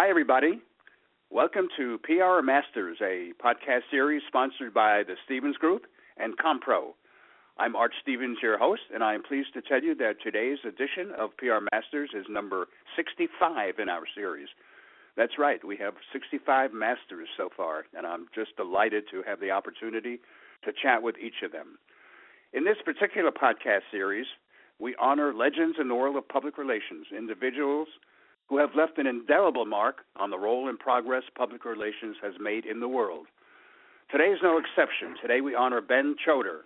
Hi, everybody. Welcome to PR Masters, a podcast series sponsored by the Stevens Group and CommPRO. I'm Art Stevens, your host, and I am pleased to tell you that today's edition of PR Masters is number 65 in our series. That's right, we have 65 masters so far, and I'm just delighted to have the opportunity to chat with each of them. In this particular podcast series, we honor legends in the world of public relations, individuals who have left an indelible mark on the role and progress public relations has made in the world. Today is no exception. Today we honor Ben Chodor,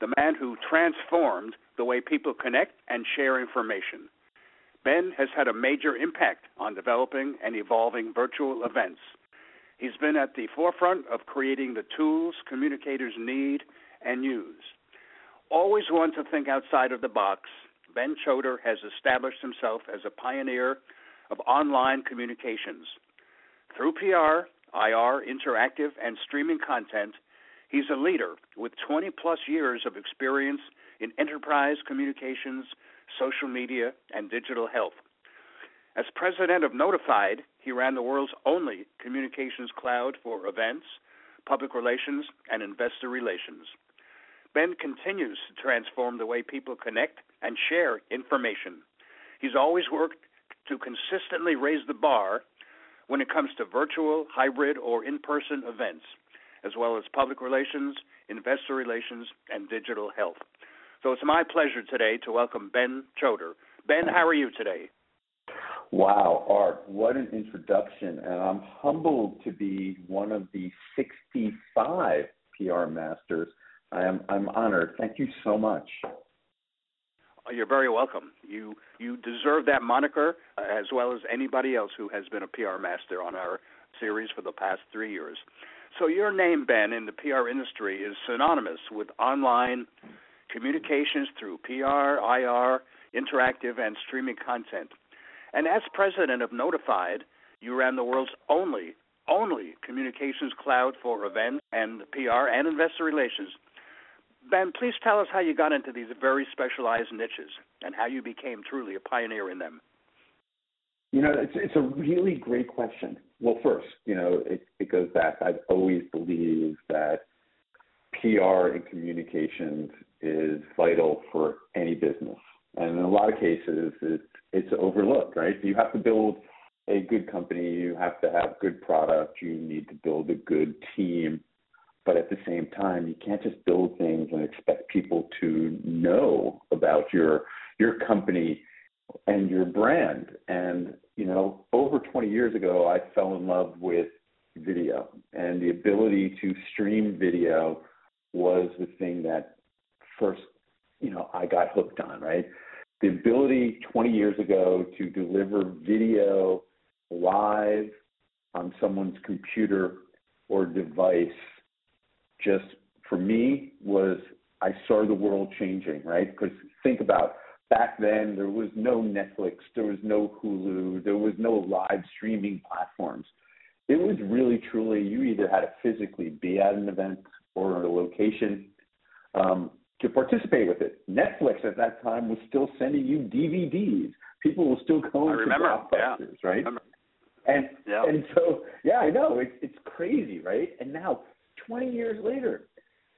the man who transformed the way people connect and share information. Ben has had a major impact on developing and evolving virtual events. He's been at the forefront of creating the tools communicators need and use always one to think outside of the box, Ben Chodor has established himself as a pioneer of online communications. Through PR, IR, interactive, and streaming content, he's a leader with 20 plus years of experience in enterprise communications, social media, and digital health. As president of Notified, he ran the world's only communications cloud for events, public relations, and investor relations. Ben continues to transform the way people connect and share information. He's always worked to consistently raise the bar when it comes to virtual, hybrid, or in person events, as well as public relations, investor relations, and digital health. So it's my pleasure today to welcome Ben Chodor. Ben, how are you today? Wow, Art, what an introduction. And I'm humbled to be one of the 65 PR masters I am I'm honored. Thank you so much. You're very welcome. You you deserve that moniker uh, as well as anybody else who has been a PR master on our series for the past three years. So your name, Ben, in the PR industry is synonymous with online communications through PR, IR, interactive, and streaming content. And as president of Notified, you ran the world's only only communications cloud for events and PR and investor relations Ben, please tell us how you got into these very specialized niches and how you became truly a pioneer in them. You know, it's it's a really great question. Well, first, you know, it, it goes back. I've always believed that PR and communications is vital for any business, and in a lot of cases, it's it's overlooked. Right? You have to build a good company. You have to have good product. You need to build a good team but at the same time you can't just build things and expect people to know about your your company and your brand. And you know over 20 years ago i fell in love with video and the ability to stream video was the thing that first you know i got hooked on right? The ability 20 years ago to deliver video live on someone's computer or device just for me was I saw the world changing, right? Because think about back then there was no Netflix, there was no Hulu, there was no live streaming platforms. It was really truly you either had to physically be at an event or at a location um, to participate with it. Netflix at that time was still sending you DVDs. People were still going to blockbusters, yeah. right? And yeah. and so yeah, I know it's it's crazy, right? And now 20 years later.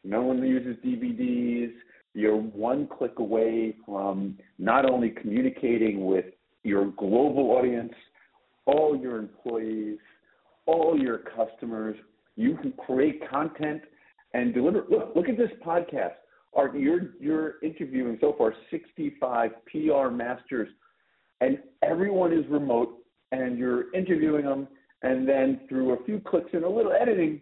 No one uses DVDs. You're one click away from not only communicating with your global audience, all your employees, all your customers. You can create content and deliver. Look, look at this podcast. Art, you're you're interviewing so far 65 PR masters, and everyone is remote, and you're interviewing them, and then through a few clicks and a little editing,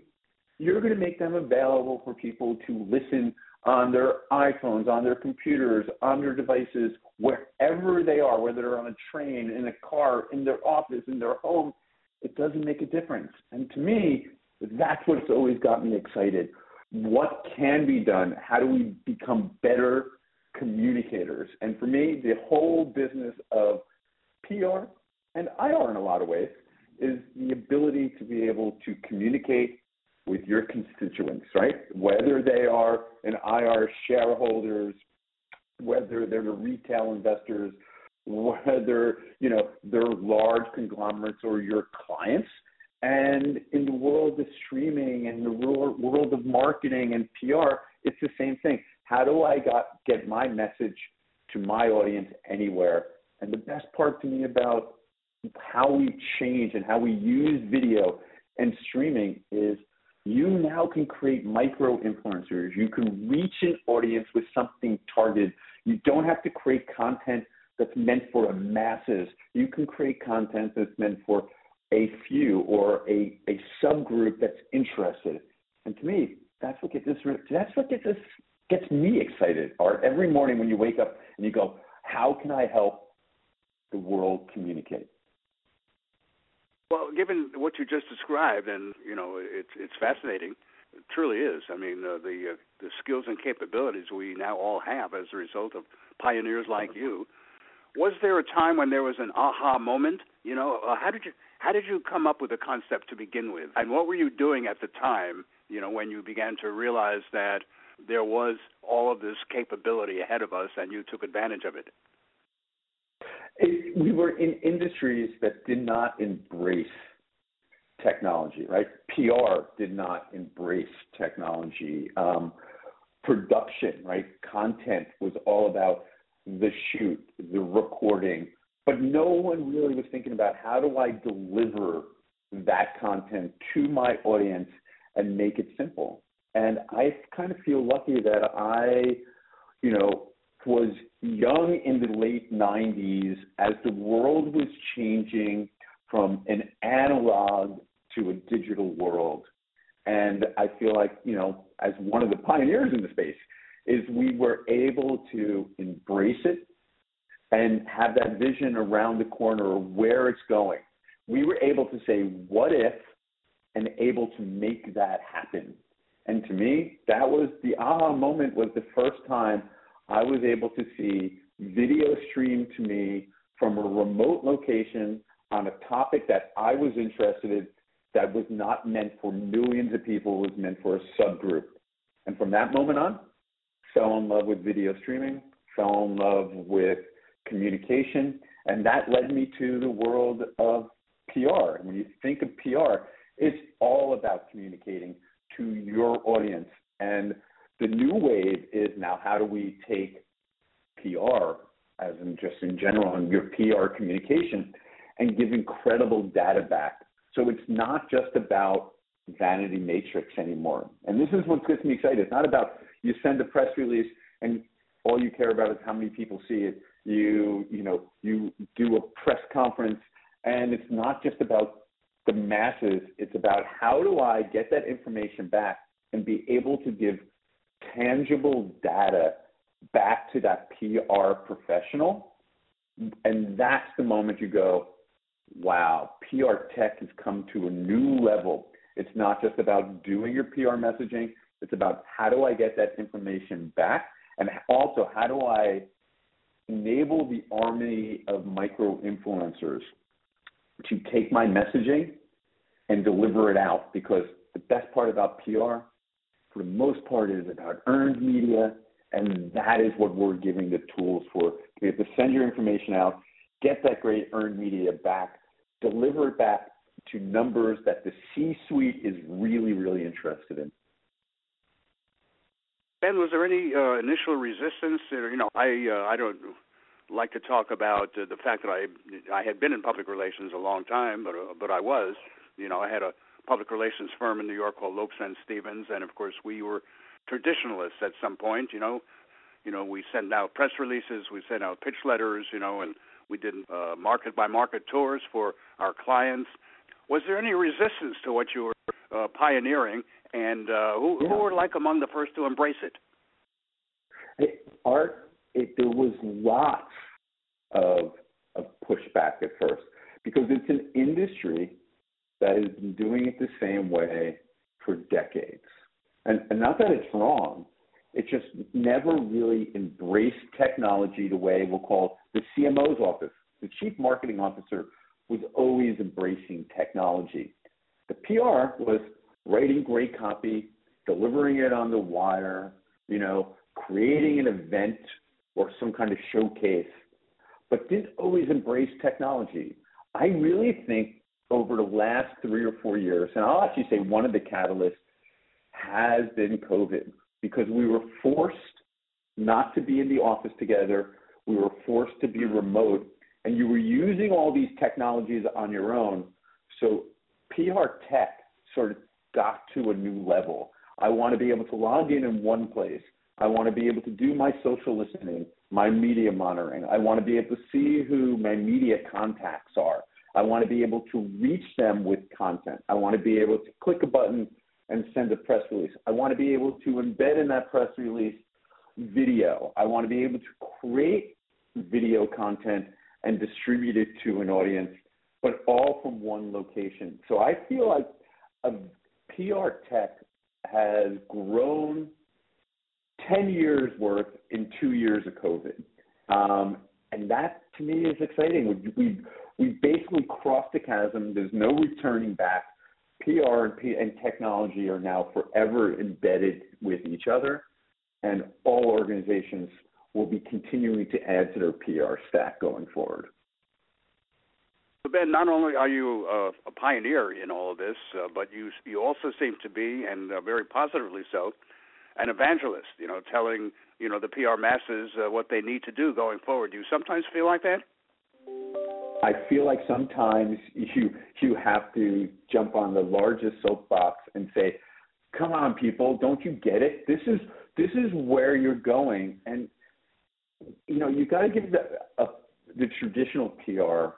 you're going to make them available for people to listen on their iPhones, on their computers, on their devices, wherever they are, whether they're on a train, in a car, in their office, in their home. It doesn't make a difference. And to me, that's what's always got me excited. What can be done? How do we become better communicators? And for me, the whole business of PR and IR in a lot of ways is the ability to be able to communicate with your constituents, right? Whether they are an IR shareholders, whether they're the retail investors, whether you know they're large conglomerates or your clients. And in the world of streaming and the world of marketing and PR, it's the same thing. How do I got, get my message to my audience anywhere? And the best part to me about how we change and how we use video and streaming is you now can create micro influencers. You can reach an audience with something targeted. You don't have to create content that's meant for the masses. You can create content that's meant for a few or a, a subgroup that's interested. And to me, that's what gets this that's what gets this gets me excited. Art every morning when you wake up and you go, how can I help the world communicate? Well, given what you just described, and you know, it's it's fascinating. It truly is. I mean, uh, the uh, the skills and capabilities we now all have as a result of pioneers like you. Was there a time when there was an aha moment? You know, uh, how did you how did you come up with a concept to begin with, and what were you doing at the time? You know, when you began to realize that there was all of this capability ahead of us, and you took advantage of it. We were in industries that did not embrace technology, right? PR did not embrace technology. Um, production, right? Content was all about the shoot, the recording, but no one really was thinking about how do I deliver that content to my audience and make it simple. And I kind of feel lucky that I, you know, was young in the late 90s as the world was changing from an analog to a digital world. And I feel like, you know, as one of the pioneers in the space, is we were able to embrace it and have that vision around the corner of where it's going. We were able to say, what if, and able to make that happen. And to me, that was the aha moment was the first time I was able to see video streamed to me from a remote location on a topic that I was interested in that was not meant for millions of people, it was meant for a subgroup. And from that moment on, fell in love with video streaming, fell in love with communication, and that led me to the world of PR. When you think of PR, it's all about communicating to your audience. And the new wave is now how do we take PR, as in just in general, and your PR communication, and give incredible data back. So it's not just about vanity metrics anymore. And this is what gets me excited. It's not about you send a press release and all you care about is how many people see it. You you know you do a press conference and it's not just about the masses. It's about how do I get that information back and be able to give tangible data back to that PR professional. And that's the moment you go, wow, PR tech has come to a new level. It's not just about doing your PR messaging, it's about how do I get that information back? And also, how do I enable the army of micro influencers to take my messaging and deliver it out? Because the best part about PR for the most part, is about earned media, and that is what we're giving the tools for. Be able to send your information out, get that great earned media back, deliver it back to numbers that the C-suite is really, really interested in. Ben, was there any uh, initial resistance? You know, I uh, I don't like to talk about uh, the fact that I I had been in public relations a long time, but uh, but I was, you know, I had a public relations firm in New York called Lobsenz-Stevens, and of course we were traditionalists at some point. You know, you know we sent out press releases, we sent out pitch letters, you know, and we did uh, market by market tours for our clients. Was there any resistance to what you were uh, pioneering, and uh, who, yeah. who were like among the first to embrace it? it Art, it, there was lots of of pushback at first because it's an industry that has been doing it the same way for decades. And, and not that it's wrong, it just never really embraced technology the way we'll call the CMO's office. The chief marketing officer was always embracing technology. The PR was writing great copy, delivering it on the wire, you know, creating an event or some kind of showcase. but didn't always embrace technology. I really think over the last three or four years, and I'll actually say one of the catalysts has been COVID because we were forced not to be in the office together. We were forced to be remote, and you were using all these technologies on your own. So PR tech sort of got to a new level. I want to be able to log in in one place. I want to be able to do my social listening, my media monitoring. I want to be able to see who my media contacts are. I want to be able to reach them with content. I want to be able to click a button and send a press release. I want to be able to embed in that press release video. I want to be able to create video content and distribute it to an audience, but all from one location. So I feel like a PR tech has grown 10 years worth in two years of COVID. Um, and that to me is exciting. We, we, we basically crossed the chasm. There's no returning back. PR and, P- and technology are now forever embedded with each other, and all organizations will be continuing to add to their PR stack going forward. Ben, not only are you uh, a pioneer in all of this, uh, but you you also seem to be, and uh, very positively so, an evangelist. You know, telling you know the PR masses uh, what they need to do going forward. Do you sometimes feel like that? I feel like sometimes you you have to jump on the largest soapbox and say, "Come on, people, don't you get it? This is this is where you're going." And you know, you got to give the a, the traditional PR,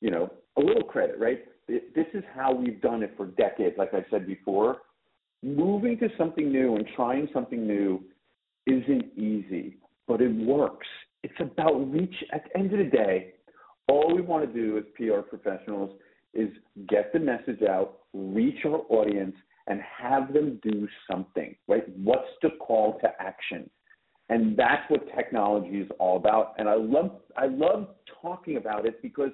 you know, a little credit, right? This is how we've done it for decades. Like I said before, moving to something new and trying something new isn't easy, but it works. It's about reach. At the end of the day, all we want to do as PR professionals is get the message out, reach our audience, and have them do something, right? What's the call to action? And that's what technology is all about. And I love I love talking about it because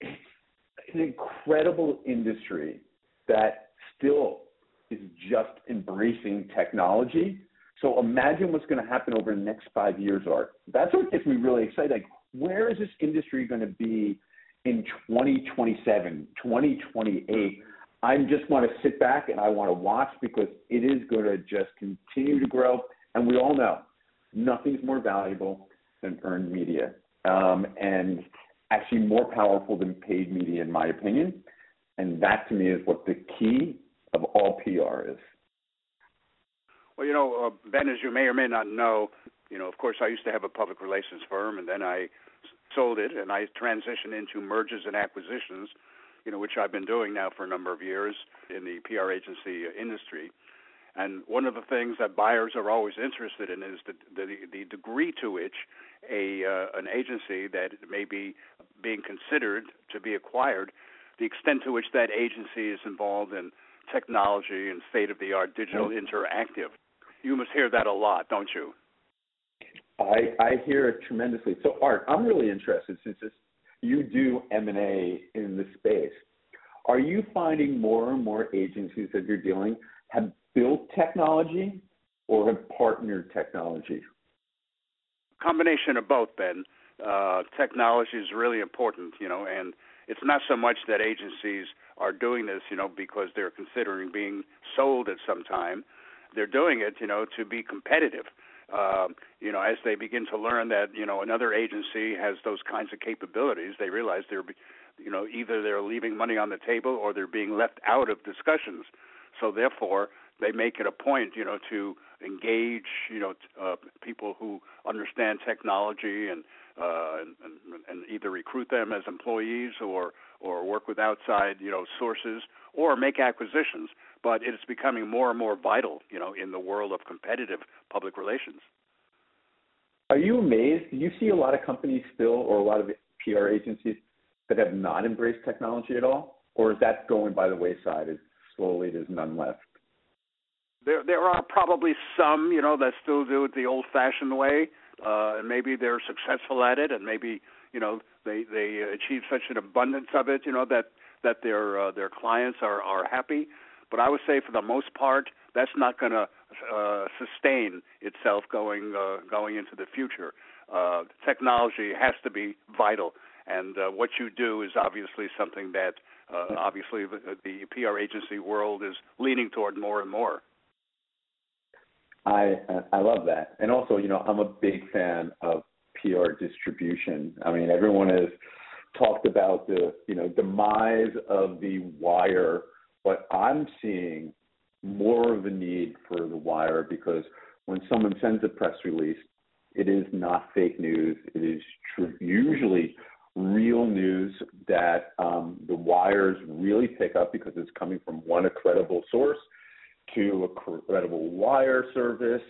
it's an incredible industry that still is just embracing technology. So imagine what's going to happen over the next five years, Art. That's what gets me really excited. Like, where is this industry going to be in 2027, 2028? I just want to sit back and I want to watch because it is going to just continue to grow. And we all know nothing's more valuable than earned media, um, and actually more powerful than paid media, in my opinion. And that to me is what the key of all PR is. Well, you know, uh, Ben, as you may or may not know, you know, of course, I used to have a public relations firm, and then I sold it, and I transitioned into mergers and acquisitions, you know, which I've been doing now for a number of years in the PR agency industry. And one of the things that buyers are always interested in is the the, the degree to which a uh, an agency that may be being considered to be acquired, the extent to which that agency is involved in technology and state of the art digital interactive. You must hear that a lot, don't you? I, I hear it tremendously. So, Art, I'm really interested since this, you do M&A in the space. Are you finding more and more agencies that you're dealing have built technology or have partnered technology? Combination of both, Ben. Uh, technology is really important, you know, and it's not so much that agencies are doing this, you know, because they're considering being sold at some time. They're doing it, you know, to be competitive uh, you know, as they begin to learn that you know another agency has those kinds of capabilities, they realize they're, you know, either they're leaving money on the table or they're being left out of discussions. So therefore, they make it a point, you know, to engage, you know, uh, people who understand technology and, uh, and, and and either recruit them as employees or or work with outside, you know, sources or make acquisitions but it is becoming more and more vital, you know, in the world of competitive public relations. Are you amazed? Do you see a lot of companies still, or a lot of PR agencies that have not embraced technology at all, or is that going by the wayside as slowly there's none left? There, there are probably some, you know, that still do it the old-fashioned way, uh, and maybe they're successful at it, and maybe, you know, they they achieve such an abundance of it, you know, that that their uh, their clients are are happy. But I would say for the most part, that's not going to uh, sustain itself going uh, going into the future. uh, technology has to be vital, and uh, what you do is obviously something that uh, obviously the, the PR agency world is leaning toward more and more. I I love that, and also you know I'm a big fan of PR distribution. I mean everyone has talked about the you know demise of the wire, but I'm seeing more of a need for the wire because when someone sends a press release, it is not fake news. It is true, usually real news that um, the wires really pick up because it's coming from one credible source to a credible wire service,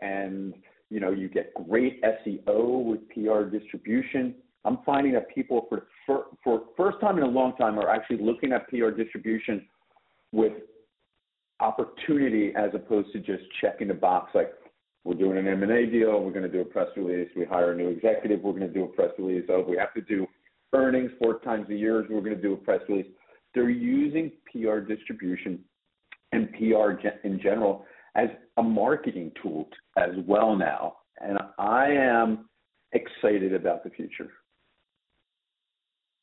and you know you get great SEO with PR distribution. I'm finding that people for for, for first time in a long time are actually looking at PR distribution with opportunity as opposed to just checking the box like we're doing an M&A deal, we're going to do a press release, we hire a new executive, we're going to do a press release. Oh, we have to do earnings four times a year, we're going to do a press release. They're using PR distribution and PR in general as a marketing tool as well now. And I am excited about the future.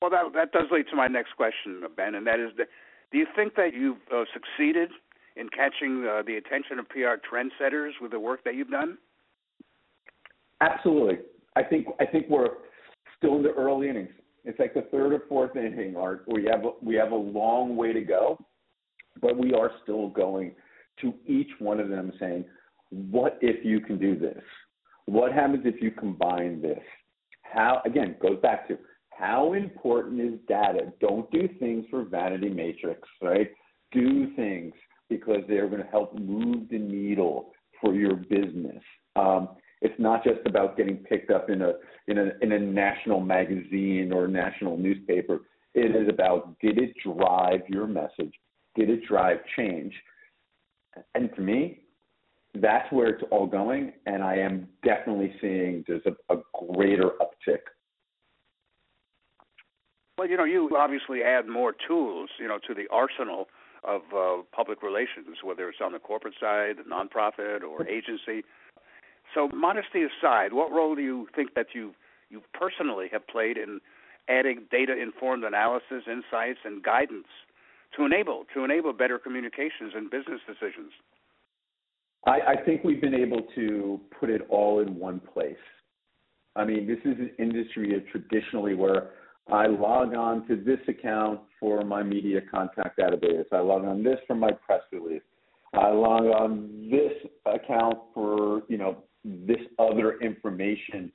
Well, that that does lead to my next question, Ben, and that is, that, do you think that you've uh, succeeded in catching uh, the attention of PR trendsetters with the work that you've done? Absolutely. I think I think we're still in the early innings. It's like the third or fourth inning, Art. We have we have a long way to go, but we are still going to each one of them saying, "What if you can do this? What happens if you combine this?" How again goes back to how important is data? Don't do things for vanity metrics, right? Do things because they're going to help move the needle for your business. Um, it's not just about getting picked up in a in a in a national magazine or national newspaper. It is about did it drive your message? Did it drive change? And to me, that's where it's all going. And I am definitely seeing there's a, a greater uptick. Well, you know, you obviously add more tools, you know, to the arsenal of uh, public relations, whether it's on the corporate side, the nonprofit, or agency. So, modesty aside, what role do you think that you you personally have played in adding data-informed analysis, insights, and guidance to enable to enable better communications and business decisions? I, I think we've been able to put it all in one place. I mean, this is an industry that traditionally where I log on to this account for my media contact database. I log on this for my press release. I log on this account for, you know, this other information.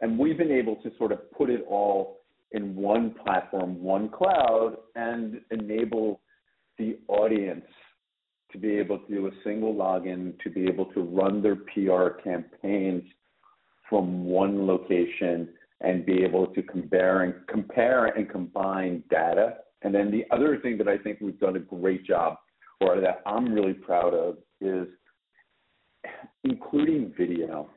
And we've been able to sort of put it all in one platform, one cloud, and enable the audience to be able to do a single login, to be able to run their PR campaigns from one location and be able to compare and compare and combine data. And then the other thing that I think we've done a great job, or that I'm really proud of, is including video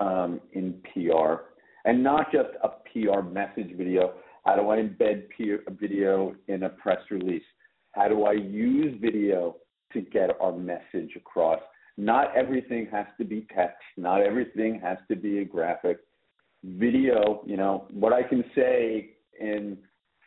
um, in PR, and not just a PR message video. How do I embed a video in a press release? How do I use video to get our message across? Not everything has to be text. Not everything has to be a graphic video, you know, what I can say in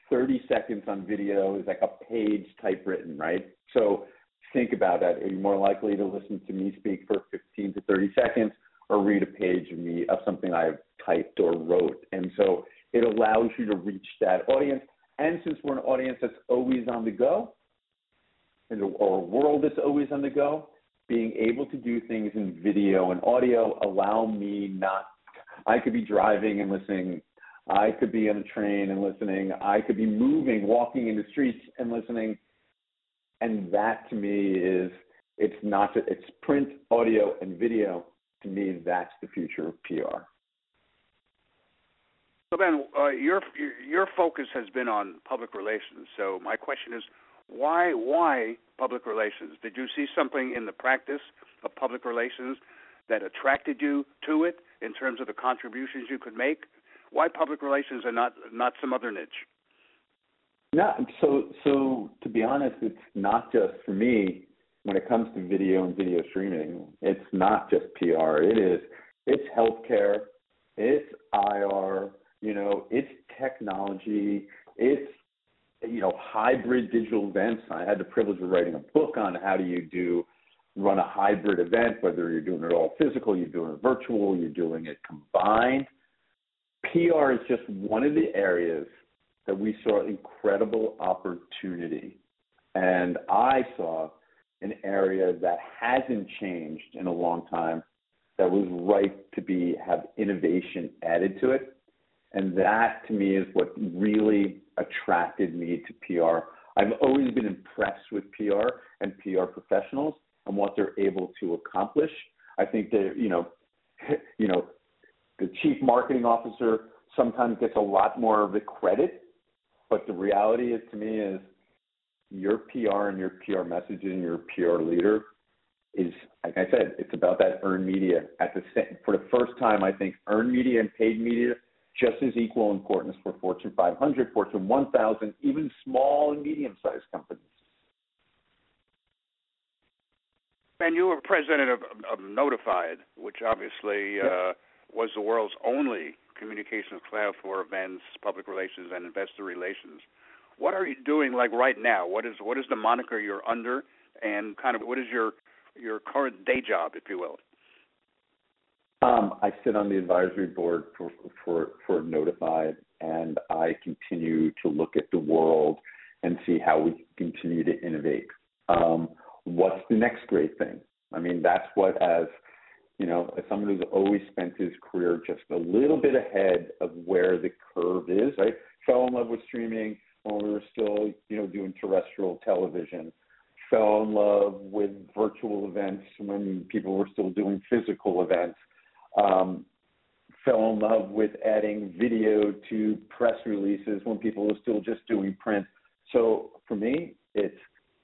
30 seconds on video is like a page typewritten, right? So think about that. Are you more likely to listen to me speak for 15 to 30 seconds or read a page of me of something I've typed or wrote? And so it allows you to reach that audience. And since we're an audience that's always on the go, or a world that's always on the go, being able to do things in video and audio allow me not I could be driving and listening. I could be on a train and listening. I could be moving, walking in the streets and listening. And that to me is it's not it's print, audio, and video. To me, that's the future of PR. So Ben, uh, your your focus has been on public relations. So my question is, why why public relations? Did you see something in the practice of public relations that attracted you to it in terms of the contributions you could make? Why public relations and not not some other niche? No, so so to be honest, it's not just for me when it comes to video and video streaming. It's not just PR. It is it's healthcare, it's IR, you know, it's technology, it's you know, hybrid digital events. I had the privilege of writing a book on how do you do run a hybrid event, whether you're doing it all physical, you're doing it virtual, you're doing it combined. PR is just one of the areas that we saw incredible opportunity. And I saw an area that hasn't changed in a long time that was ripe to be have innovation added to it. And that to me is what really attracted me to PR. I've always been impressed with PR and PR professionals and what they're able to accomplish. I think that you know, you know, the chief marketing officer sometimes gets a lot more of the credit, but the reality is to me is your PR and your PR messaging, and your PR leader is like I said, it's about that earned media. At the for the first time, I think earned media and paid media just as equal importance for Fortune 500, Fortune 1000, even small and medium-sized companies. And you were president of, of Notified, which obviously uh, was the world's only communications cloud for events, public relations, and investor relations. What are you doing like right now? What is what is the moniker you're under, and kind of what is your your current day job, if you will? Um, I sit on the advisory board for, for, for Notified, and I continue to look at the world and see how we continue to innovate. Um, what's the next great thing? I mean, that's what, as you know, as someone who's always spent his career just a little bit ahead of where the curve is, I fell in love with streaming when we were still, you know, doing terrestrial television. Fell in love with virtual events when people were still doing physical events um, fell in love with adding video to press releases when people were still just doing print. So for me, it's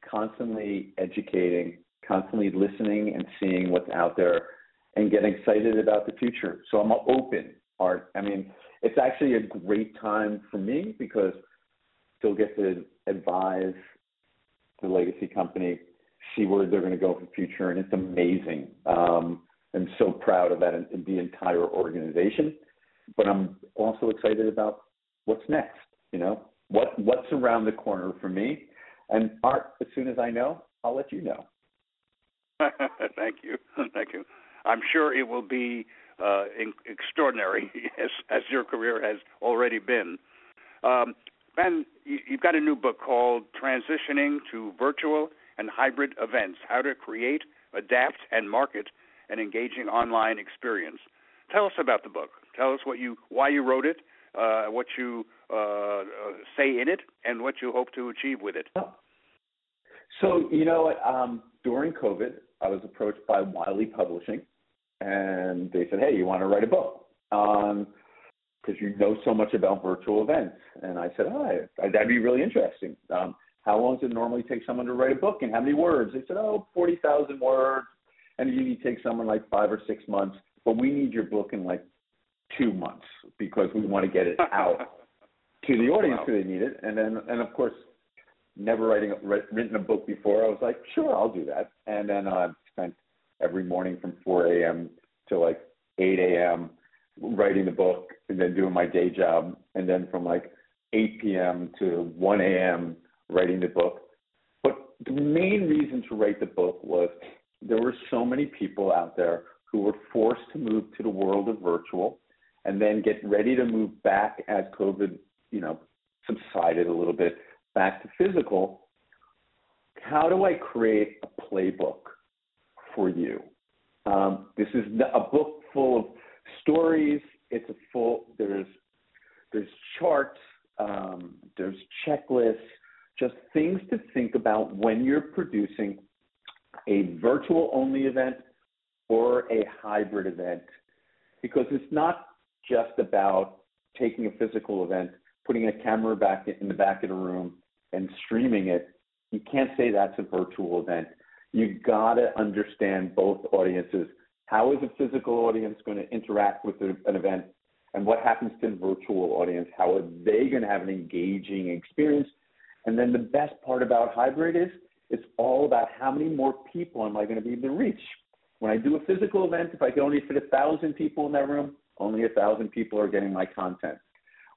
constantly educating, constantly listening and seeing what's out there and getting excited about the future. So I'm open, Art. I mean, it's actually a great time for me because still get to advise the legacy company, see where they're going to go for the future, and it's amazing. Um, am so proud of that and the entire organization. But I'm also excited about what's next. You know, what what's around the corner for me. And Art, as soon as I know, I'll let you know. Thank you, thank you. I'm sure it will be uh, in, extraordinary as as your career has already been. Um, ben, you, you've got a new book called "Transitioning to Virtual and Hybrid Events: How to Create, Adapt, and Market an engaging online experience. Tell us about the book. Tell us what you why you wrote it, uh, what you uh, uh, say in it, and what you hope to achieve with it. So you know, um, during COVID, I was approached by Wiley Publishing, and they said, "Hey, you want to write a book?" Um, because you know so much about virtual events. And I said, oh, that'd be really interesting. Um, how long does it normally take someone to write a book and how many words? They said, oh, 40,000 words, and it usually takes someone like five or six months, but we need your book in like two months because we want to get it out to the audience wow. they need it. And then, and of course, never writing written a book before, I was like, sure, I'll do that. And then I uh, spent every morning from 4 a.m. to like 8 a.m. writing the book, and then doing my day job, and then from like 8 p.m. to 1 a.m. writing the book. But the main reason to write the book was there were so many people out there who were forced to move to the world of virtual and then get ready to move back as COVID, you know, subsided a little bit back to physical. How do I create a playbook for you? Um, this is a book full of stories. It's a full. There's there's charts. Um, there's checklists. Just things to think about when you're producing a virtual only event or a hybrid event because it's not just about taking a physical event, putting a camera back in the back of the room and streaming it. You can't say that's a virtual event. You've got to understand both audiences. How is a physical audience going to interact with an event? And what happens to a virtual audience? How are they going to have an engaging experience? And then the best part about hybrid is it's all about how many more people am I going to be able to reach. When I do a physical event, if I can only fit a thousand people in that room, only a thousand people are getting my content.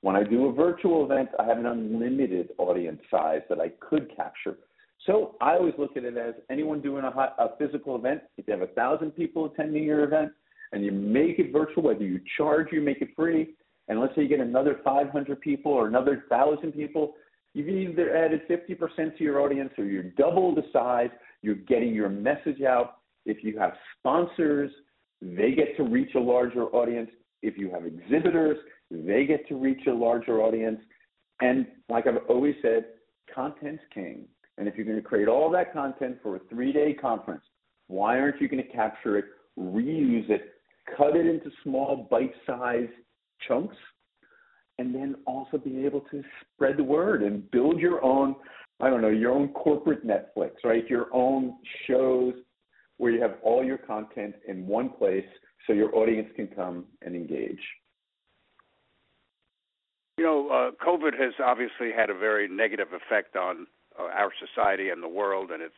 When I do a virtual event, I have an unlimited audience size that I could capture. So I always look at it as anyone doing a, a physical event, if you have a thousand people attending your event and you make it virtual, whether you charge, you make it free, and let's say you get another 500 people or another thousand people, you've either added 50% to your audience or you're double the size. You're getting your message out. If you have sponsors, they get to reach a larger audience. If you have exhibitors, they get to reach a larger audience. And like I've always said, content's king. And if you're going to create all that content for a three day conference, why aren't you going to capture it, reuse it, cut it into small bite sized chunks, and then also be able to spread the word and build your own, I don't know, your own corporate Netflix, right? Your own shows where you have all your content in one place so your audience can come and engage. You know, uh, COVID has obviously had a very negative effect on uh, our society and the world, and it's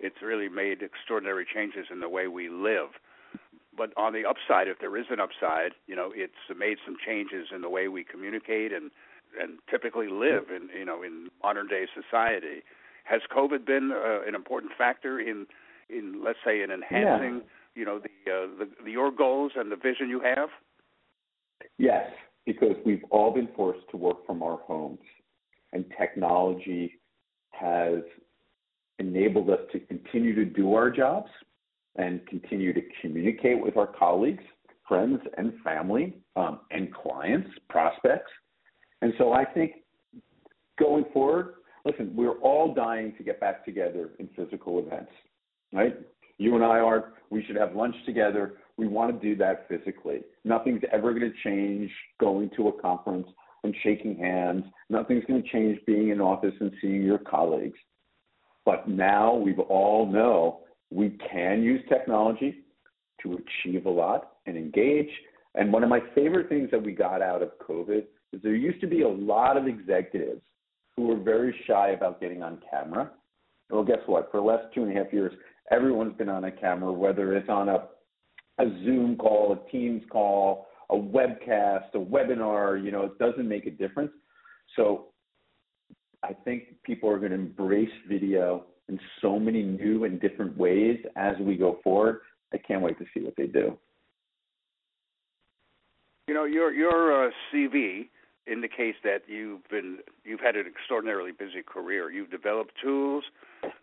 it's really made extraordinary changes in the way we live. But on the upside, if there is an upside, you know, it's made some changes in the way we communicate and and typically live in you know in modern day society. Has COVID been uh, an important factor in in let's say in enhancing yeah. You know the, uh, the your goals and the vision you have? Yes, because we've all been forced to work from our homes, and technology has enabled us to continue to do our jobs and continue to communicate with our colleagues, friends, and family, um, and clients, prospects. And so I think going forward, listen, we're all dying to get back together in physical events, right? You and I are, we should have lunch together. We want to do that physically. Nothing's ever going to change going to a conference and shaking hands. Nothing's going to change being in office and seeing your colleagues. But now we all know we can use technology to achieve a lot and engage. And one of my favorite things that we got out of COVID is there used to be a lot of executives who were very shy about getting on camera. Well, guess what? For the last two and a half years, everyone's been on a camera, whether it's on a, a Zoom call, a Teams call, a webcast, a webinar, you know, it doesn't make a difference. So I think people are going to embrace video in so many new and different ways as we go forward. I can't wait to see what they do. You know, your your uh, CV indicates that you've been you've had an extraordinarily busy career. You've developed tools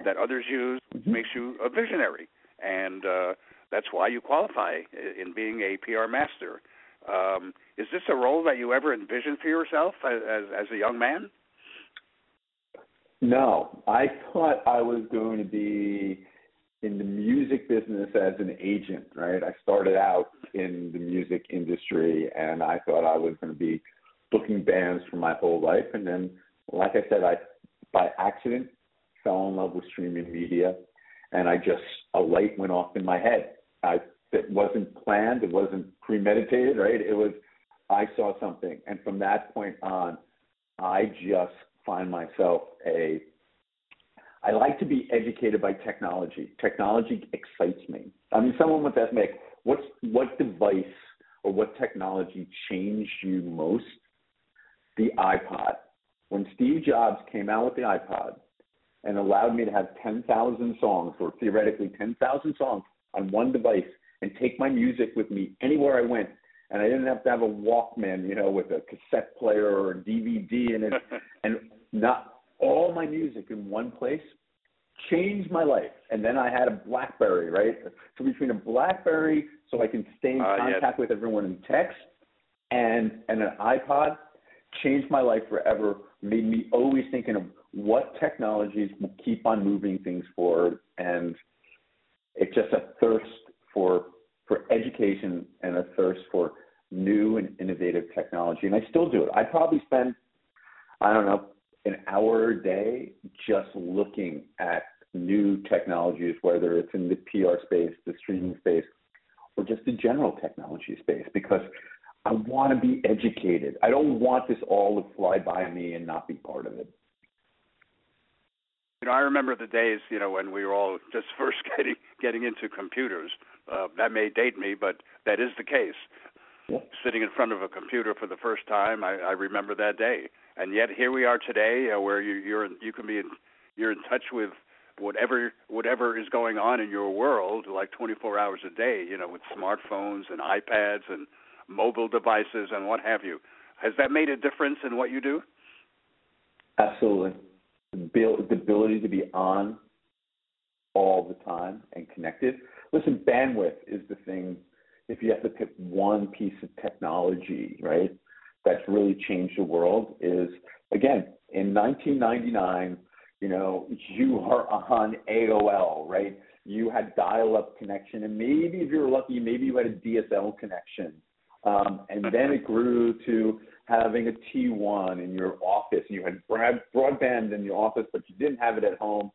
that others use, mm-hmm. makes you a visionary, and uh, that's why you qualify in being a PR master. Um, is this a role that you ever envisioned for yourself as, as, as a young man? No, I thought I was going to be in the music business as an agent, right? I started out in the music industry and I thought I was going to be booking bands for my whole life. And then, like I said, I, by accident, fell in love with streaming media and I just, a light went off in my head. I, it wasn't planned. It wasn't premeditated, right? It was, I saw something. And from that point on, I just find myself a I like to be educated by technology. Technology excites me. I mean, someone would ask me, what's what device or what technology changed you most? The iPod. When Steve Jobs came out with the iPod and allowed me to have 10,000 songs, or theoretically 10,000 songs on one device, and take my music with me anywhere I went, and I didn't have to have a Walkman, you know, with a cassette player or a DVD in it, and not all my music in one place changed my life. And then I had a BlackBerry, right? So between a BlackBerry, so I can stay in uh, contact yes. with everyone in text, and and an iPod, changed my life forever. Made me always thinking of what technologies will keep on moving things forward, and it's just a thirst for for education and a thirst for new and innovative technology. And I still do it. I probably spend, I don't know, an hour a day just looking at new technologies, whether it's in the PR space, the streaming space, or just the general technology space, because I want to be educated. I don't want this all to fly by me and not be part of it. You know, I remember the days, you know, when we were all just first getting getting into computers. Uh, that may date me, but that is the case. Yeah. sitting in front of a computer for the first time. I, I remember that day, and yet here we are today, uh, where you, you're you can be in, you're in touch with whatever whatever is going on in your world, like 24 hours a day. You know, with smartphones and iPads and mobile devices and what have you. Has that made a difference in what you do? Absolutely. The ability to be on all the time and connected. Listen, bandwidth is the thing. If you have to pick one piece of technology, right, that's really changed the world, is again in 1999. You know, you are on AOL, right? You had dial-up connection, and maybe if you were lucky, maybe you had a DSL connection. Um, and then it grew to having a T1 in your office. You had broadband in your office, but you didn't have it at home.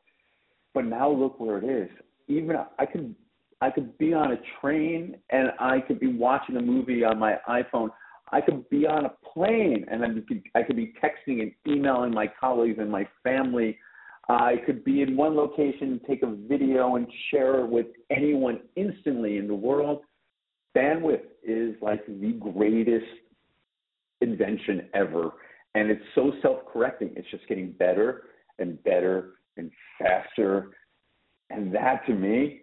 But now look where it is. Even I could I could be on a train and I could be watching a movie on my iPhone. I could be on a plane and I could, I could be texting and emailing my colleagues and my family. I could be in one location, and take a video and share it with anyone instantly in the world. Bandwidth is like the greatest invention ever. And it's so self correcting. It's just getting better and better and faster. And that to me,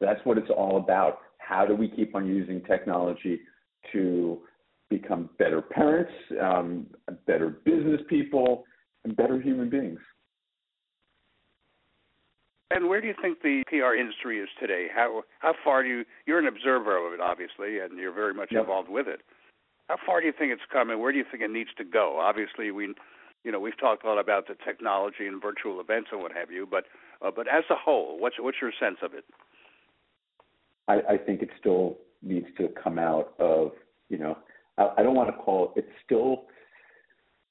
that's what it's all about. How do we keep on using technology to become better parents, um, better business people, and better human beings? And where do you think the PR industry is today? How how far do you you're an observer of it obviously and you're very much yep. involved with it. How far do you think it's come and where do you think it needs to go? Obviously we you know, we've talked a lot about the technology and virtual events and what have you, but uh, but as a whole, what's what's your sense of it? I, I think it still needs to come out of, you know, I, I don't want to call it, it's still,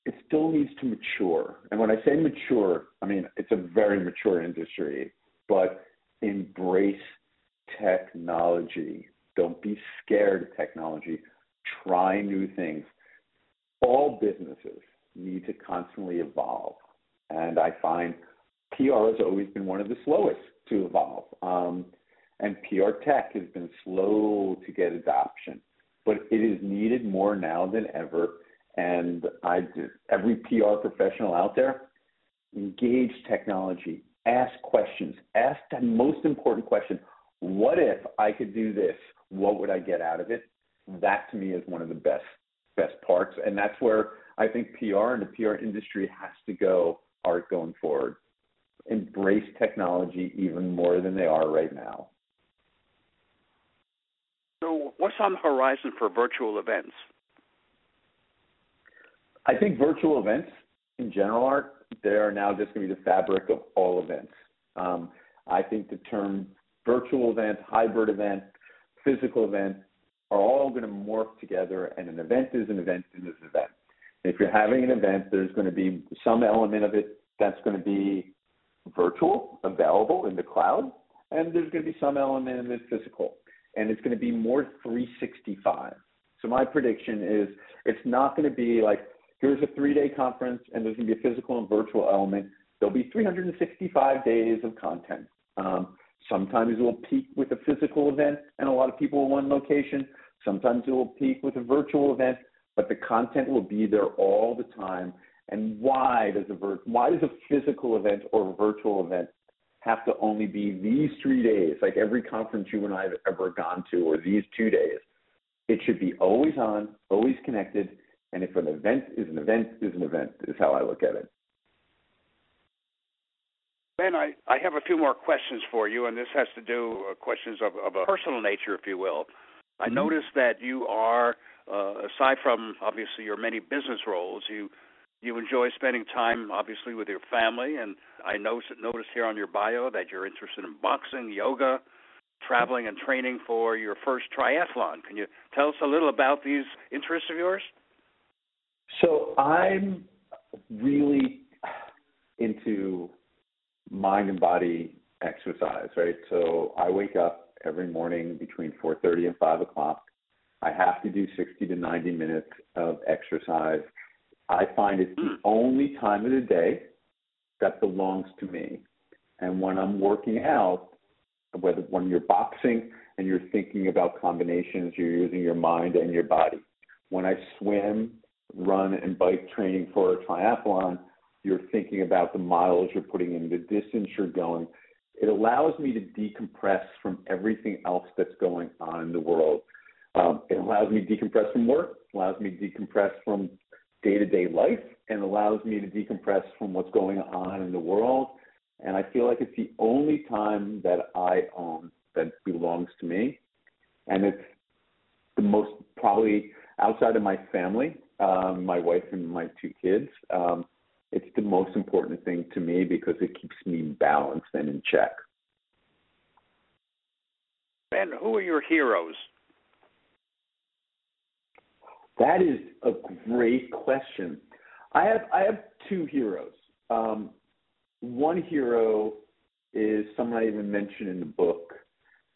it still needs to mature. And when I say mature, I mean, it's a very mature industry, but embrace technology. Don't be scared of technology. Try new things. All businesses need to constantly evolve. And I find PR has always been one of the slowest to evolve. Um, and PR tech has been slow to get adoption, but it is needed more now than ever. And I every PR professional out there, engage technology, ask questions, ask the most important question: What if I could do this? What would I get out of it? That to me is one of the best best parts, and that's where I think PR and the PR industry has to go art going forward. Embrace technology even more than they are right now. So, what's on the horizon for virtual events? I think virtual events in general are they are now just going to be the fabric of all events. Um, I think the term virtual event, hybrid event, physical event are all going to morph together, and an event is an event is an event. If you're having an event, there's going to be some element of it that's going to be virtual, available in the cloud, and there's going to be some element of it physical. And it's going to be more 365. So my prediction is it's not going to be like, here's a three day conference and there's going to be a physical and virtual element. There'll be 365 days of content. Um, sometimes it will peak with a physical event and a lot of people in one location. Sometimes it will peak with a virtual event but the content will be there all the time. And why does a vir- why does a physical event or a virtual event have to only be these three days, like every conference you and I have ever gone to, or these two days? It should be always on, always connected. And if an event is an event, is an event, is how I look at it. Ben, I, I have a few more questions for you, and this has to do uh, questions of, of a personal nature, if you will. I mm-hmm. noticed that you are uh, aside from obviously your many business roles, you you enjoy spending time obviously with your family. And I noticed noticed here on your bio that you're interested in boxing, yoga, traveling, and training for your first triathlon. Can you tell us a little about these interests of yours? So I'm really into mind and body exercise, right? So I wake up every morning between 4:30 and 5 o'clock. I have to do 60 to 90 minutes of exercise. I find it's the hmm. only time of the day that belongs to me. And when I'm working out, whether when you're boxing and you're thinking about combinations, you're using your mind and your body. when I swim, run, and bike training for a triathlon, you're thinking about the miles you're putting in, the distance you're going. It allows me to decompress from everything else that's going on in the world. Um, it allows me to decompress from work, allows me to decompress from day to day life, and allows me to decompress from what's going on in the world. And I feel like it's the only time that I own that belongs to me. And it's the most probably outside of my family, um, my wife and my two kids. Um, it's the most important thing to me because it keeps me balanced and in check. Ben, who are your heroes? That is a great question. I have I have two heroes. Um, one hero is someone I even mentioned in the book.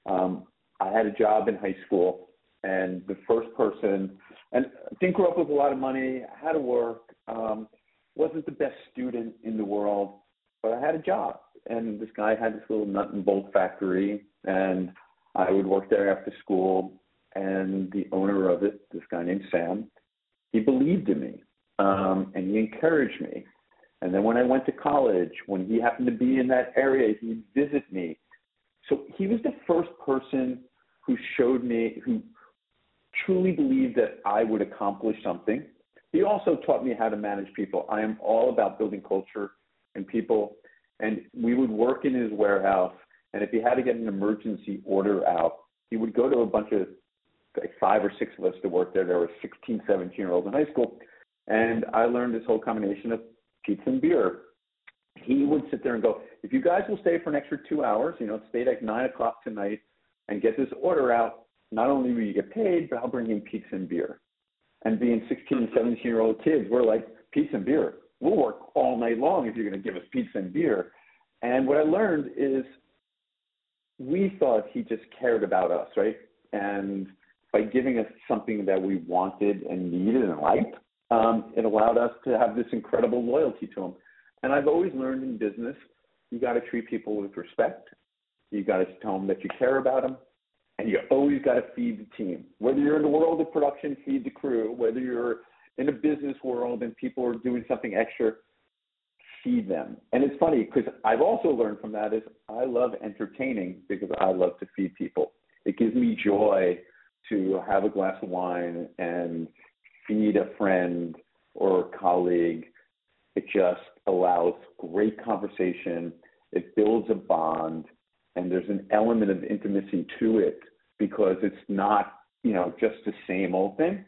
Um, I had a job in high school, and the first person, and didn't grow up with a lot of money, had to work, um, wasn't the best student in the world, but I had a job. And this guy had this little nut and bolt factory, and I would work there after school. And the owner of it, this guy named Sam, he believed in me, um, and he encouraged me. And then when I went to college, when he happened to be in that area, he'd visit me. So he was the first person who showed me, who truly believed that I would accomplish something he also taught me how to manage people. I am all about building culture and people. And we would work in his warehouse, and if he had to get an emergency order out, he would go to a bunch of like five or six of us to work there. There were 16, 17 year olds in high school. And I learned this whole combination of pizza and beer. He would sit there and go, if you guys will stay for an extra two hours, you know, stay like nine o'clock tonight and get this order out, not only will you get paid, but I'll bring in pizza and beer and being 16 and 17 year old kids, we're like pizza and beer. We'll work all night long if you're going to give us pizza and beer. And what I learned is we thought he just cared about us, right? And by giving us something that we wanted and needed and liked, um, it allowed us to have this incredible loyalty to him. And I've always learned in business, you got to treat people with respect. You got to tell them that you care about them and you always got to feed the team. Whether you're in the world of production, feed the crew. Whether you're in a business world and people are doing something extra, feed them. And it's funny because I've also learned from that is I love entertaining because I love to feed people. It gives me joy to have a glass of wine and feed a friend or a colleague. It just allows great conversation. It builds a bond and there's an element of intimacy to it because it's not, you know, just the same old thing.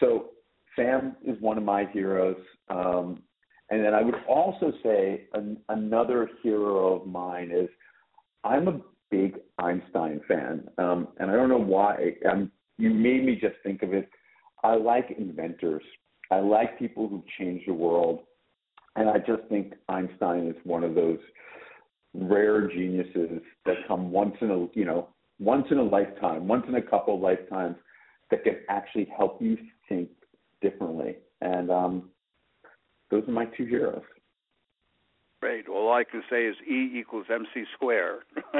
So Sam is one of my heroes. Um, and then I would also say an, another hero of mine is I'm a big Einstein fan. Um, and I don't know why. Um, you made me just think of it. I like inventors. I like people who change the world. And I just think Einstein is one of those rare geniuses that come once in a you know once in a lifetime, once in a couple of lifetimes that can actually help you think differently. And um, those are my two heroes. Great. All I can say is E equals MC square.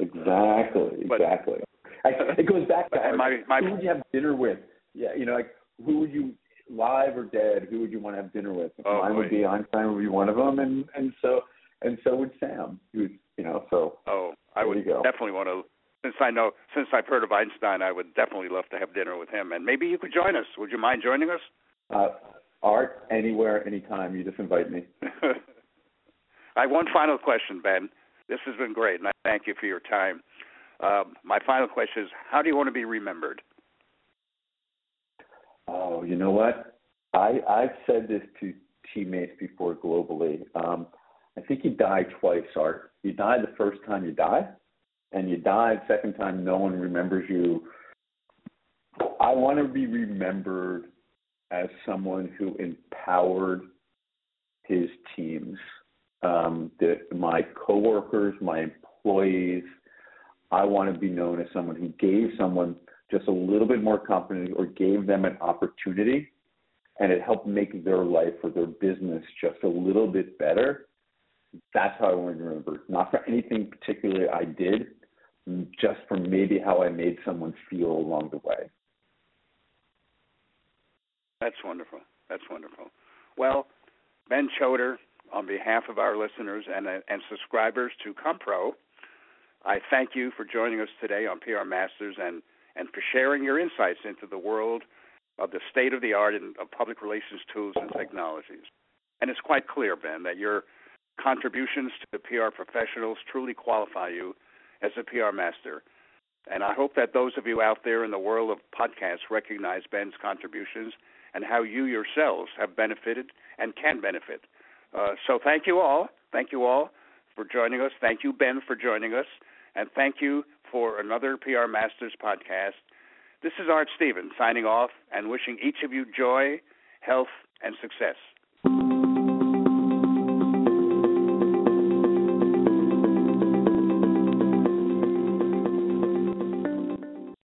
exactly. Exactly. I, it goes back to my, my, who would you have dinner with? Yeah, you know, like who would you live or dead? Who would you want to have dinner with? Oh, Mine would be Einstein would be one of them, and and so and so would Sam. Who's you know so. Oh, I would definitely want to. Since I know, since I've heard of Einstein, I would definitely love to have dinner with him, and maybe you could join us. Would you mind joining us? Uh, art anywhere, anytime. You just invite me. I have one final question, Ben. This has been great, and I thank you for your time. Um, my final question is: How do you want to be remembered? Oh, you know what? I I've said this to teammates before globally. Um, I think you die twice, Art. You die the first time you die, and you die the second time no one remembers you. I want to be remembered as someone who empowered his teams, um, the, my coworkers, my employees. I want to be known as someone who gave someone just a little bit more confidence or gave them an opportunity and it helped make their life or their business just a little bit better that's how I want to remember. Not for anything particularly I did, just for maybe how I made someone feel along the way. That's wonderful. That's wonderful. Well, Ben Chodor, on behalf of our listeners and uh, and subscribers to CommPRO, I thank you for joining us today on PR Masters and and for sharing your insights into the world of the state of the art in, of public relations tools and technologies. And it's quite clear, Ben, that your contributions to the PR professionals truly qualify you as a PR master. And I hope that those of you out there in the world of podcasts recognize Ben's contributions and how you yourselves have benefited and can benefit. Uh, so thank you all. Thank you all for joining us. Thank you, Ben, for joining us. And thank you for another PR Masters podcast. This is Art Stevens signing off and wishing each of you joy, health, and success.